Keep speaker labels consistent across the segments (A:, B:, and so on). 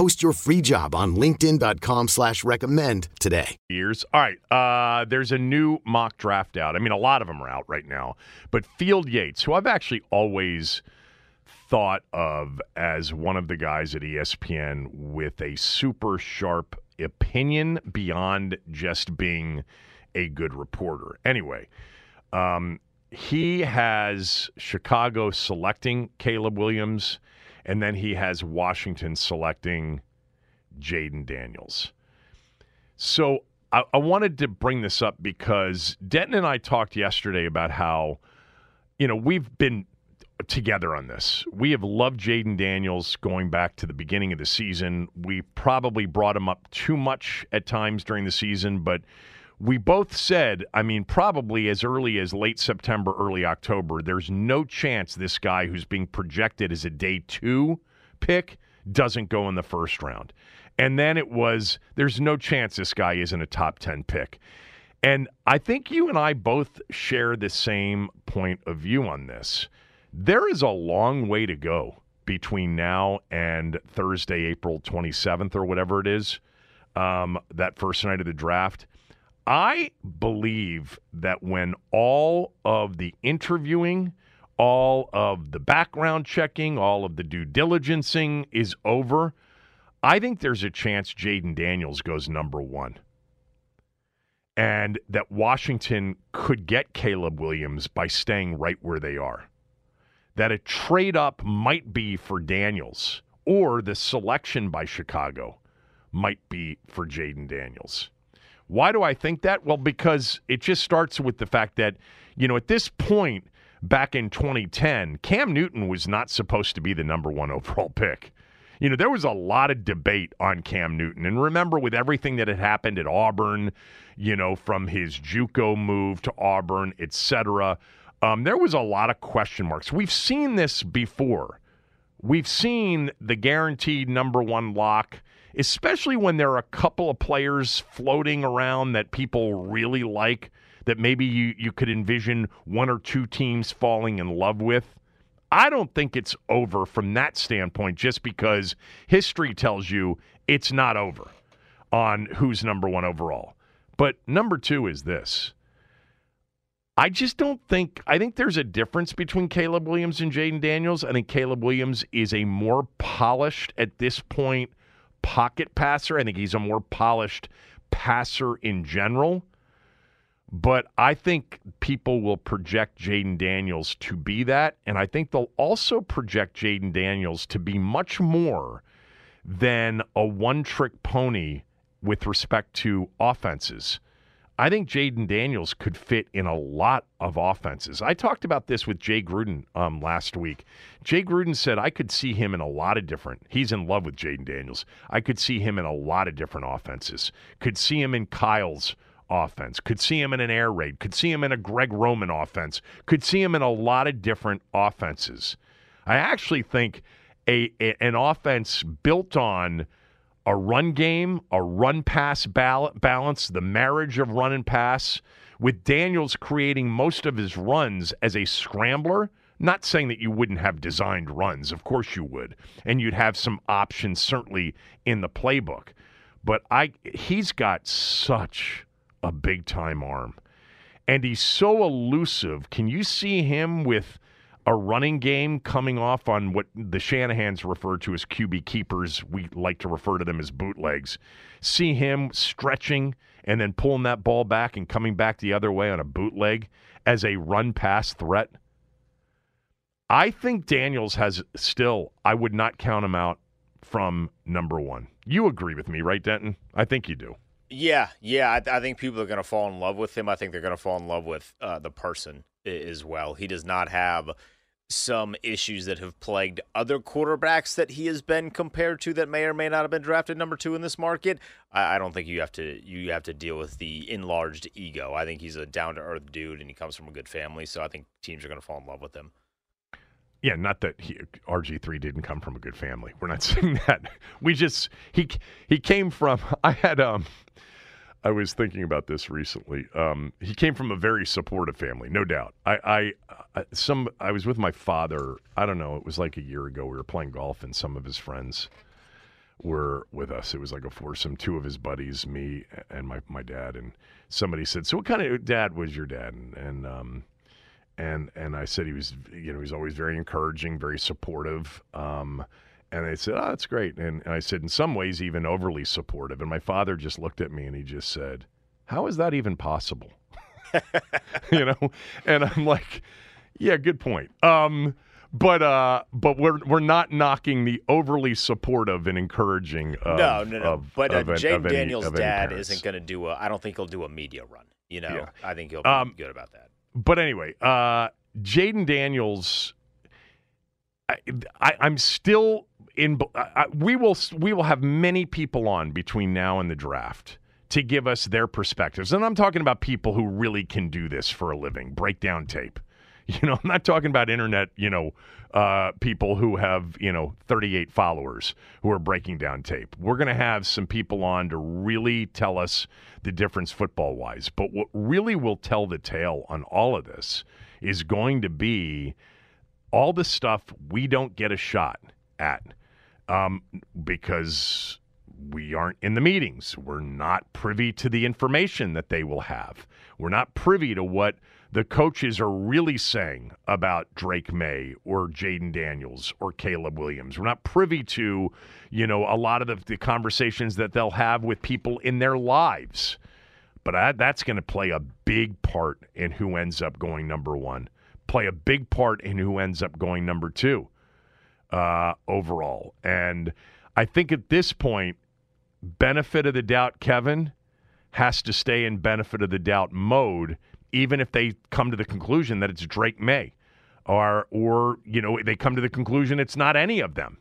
A: Post your free job on LinkedIn.com slash recommend today.
B: Years. All right. Uh, there's a new mock draft out. I mean, a lot of them are out right now. But Field Yates, who I've actually always thought of as one of the guys at ESPN with a super sharp opinion beyond just being a good reporter. Anyway, um, he has Chicago selecting Caleb Williams and then he has Washington selecting Jayden Daniels. So I, I, wanted to bring this up because Denton and I talked yesterday about how, you know, we've been together on this. We have loved Jayden Daniels going back to the beginning of the season. We probably brought him up too much at times during the season, but we both said, I mean, probably as early as late September, early October, there's no chance this guy who's being projected as a day two pick doesn't go in the first round. And then it was, there's no chance this guy isn't a top 10 pick. And I think you and I both share the same point of view on this. There is a long way to go between now and Thursday, April 27th, or whatever it is, um, that first night of the draft. I believe that when all of the interviewing, all of the background checking, all of the due diligencing is over, I think there's a chance Jayden Daniels goes number one. And that Washington could get Caleb Williams by staying right where they are. That a trade up might be for Daniels, or the selection by Chicago might be for Jayden Daniels. Why do I think that? Well, because it just starts with the fact that, you know, at this point back in 2010, Cam Newton was not supposed to be the number one overall pick. You know, there was a lot of debate on Cam Newton. And remember, with everything that had happened at Auburn, you know, from his Juco move to Auburn, et cetera, um, there was a lot of question marks. We've seen this before. We've seen the guaranteed number one lock especially when there are a couple of players floating around that people really like that maybe you, you could envision one or two teams falling in love with. I don't think it's over from that standpoint just because history tells you it's not over on who's number one overall. But number two is this. I just don't think I think there's a difference between Caleb Williams and Jayden Daniels. I think Caleb Williams is a more polished at this point pocket passer. I think he's a more polished passer in general. But I think people will project Jayden Daniels to be that. And I think they'll also project Jayden Daniels to be much more than a one trick pony with respect to offenses. I think Jayden Daniels could fit in a lot of offenses. I talked about this with Jay Gruden um, last week. Jay Gruden said I could see him in a lot of different. He's in love with Jayden Daniels. I could see him in a lot of different offenses. Could see him in Kyle's offense. Could see him in an air raid. Could see him in a Greg Roman offense. Could see him in a lot of different offenses. I actually think a, a an offense built on a run game, a run pass balance, the marriage of run and pass, with Daniels creating most of his runs as a scrambler. Not saying that you wouldn't have designed runs, of course you would, and you'd have some options certainly in the playbook. But I he's got such a big time arm. And he's so elusive. Can you see him with a running game coming off on what the Shanahans refer to as QB keepers. We like to refer to them as bootlegs. See him stretching and then pulling that ball back and coming back the other way on a bootleg as a run pass threat. I think Daniels has still, I would not count him out from number one. You agree with me, right, Denton? I think you do.
C: Yeah, yeah. I, I think people are going to fall in love with him. I think they're going to fall in love with uh, the person as well. He does not have some issues that have plagued other quarterbacks that he has been compared to that may or may not have been drafted number two in this market. I, don't think you have to you have to deal with the enlarged ego. I think he's a down to earth dude and he comes from a good family. So I think teams are going to fall in love with him.
B: Yeah, not that he, RG3 didn't come from a good family. We're not saying that. We just he he came from I had um I was thinking about this recently. Um, he came from a very supportive family, no doubt. I, I, some I was with my father. I don't know. It was like a year ago. We were playing golf, and some of his friends were with us. It was like a foursome. Two of his buddies, me, and my my dad. And somebody said, "So, what kind of dad was your dad?" And, and um, and and I said he was, you know, he's always very encouraging, very supportive. Um, and they said, "Oh, that's great." And, and I said, "In some ways, even overly supportive." And my father just looked at me and he just said, "How is that even possible?" you know, and I'm like, "Yeah, good point." Um, but uh, but we're we're not knocking the overly supportive and encouraging. Of,
C: no, no, no.
B: Of,
C: but uh,
B: Jayden
C: Daniels' dad isn't going to do a. I don't think he'll do a media run. You know, yeah. I think he'll be um, good about that.
B: But anyway, uh, Jayden Daniels. I, I, I'm still in uh, we will we will have many people on between now and the draft to give us their perspectives. And I'm talking about people who really can do this for a living, break down tape. You know, I'm not talking about internet, you know, uh, people who have, you know, 38 followers who are breaking down tape. We're going to have some people on to really tell us the difference football wise. But what really will tell the tale on all of this is going to be all the stuff we don't get a shot at um, because we aren't in the meetings. We're not privy to the information that they will have. We're not privy to what the coaches are really saying about Drake Maye or Jayden Daniels or Caleb Williams. We're not privy to, you know, a lot of the, the conversations that they'll have with people in their lives. But I, that's going to play a big part in who ends up going number one, play a big part in who ends up going number two uh, overall. And I think at this point, benefit of the doubt, Kevin, has to stay in benefit of the doubt mode, even if they come to the conclusion that it's Drake Maye. Or, or you know, they come to the conclusion it's not any of them,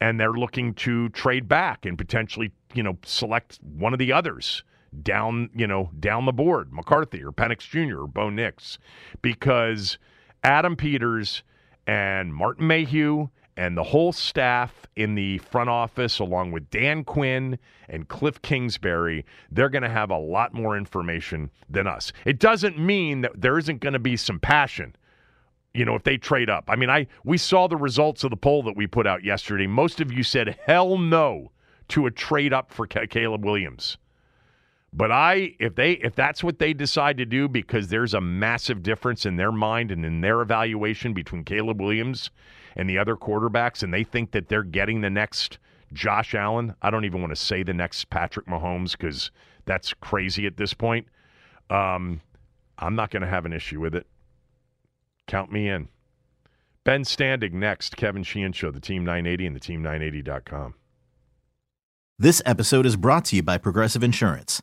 B: and they're looking to trade back and potentially, you know, select one of the others down, you know, down the board, McCarthy or Penix Jr. or Bo Nix, because Adam Peters and Martin Mayhew and the whole staff in the front office, along with Dan Quinn and Cliff Kingsbury, they're going to have a lot more information than us. It doesn't mean that there isn't going to be some passion. You know, if they trade up. I mean, I we saw the results of the poll that we put out yesterday. Most of you said hell no to a trade up for Caleb Williams. But I, if they, if that's what they decide to do, because there's a massive difference in their mind and in their evaluation between Caleb Williams and the other quarterbacks, and they think that they're getting the next Josh Allen. I don't even want to say the next Patrick Mahomes because that's crazy at this point. Um, I'm not going to have an issue with it. Count me in. Ben Standig next. Kevin Sheehan Show, the Team 980 and the Team980.com.
D: This episode is brought to you by Progressive Insurance.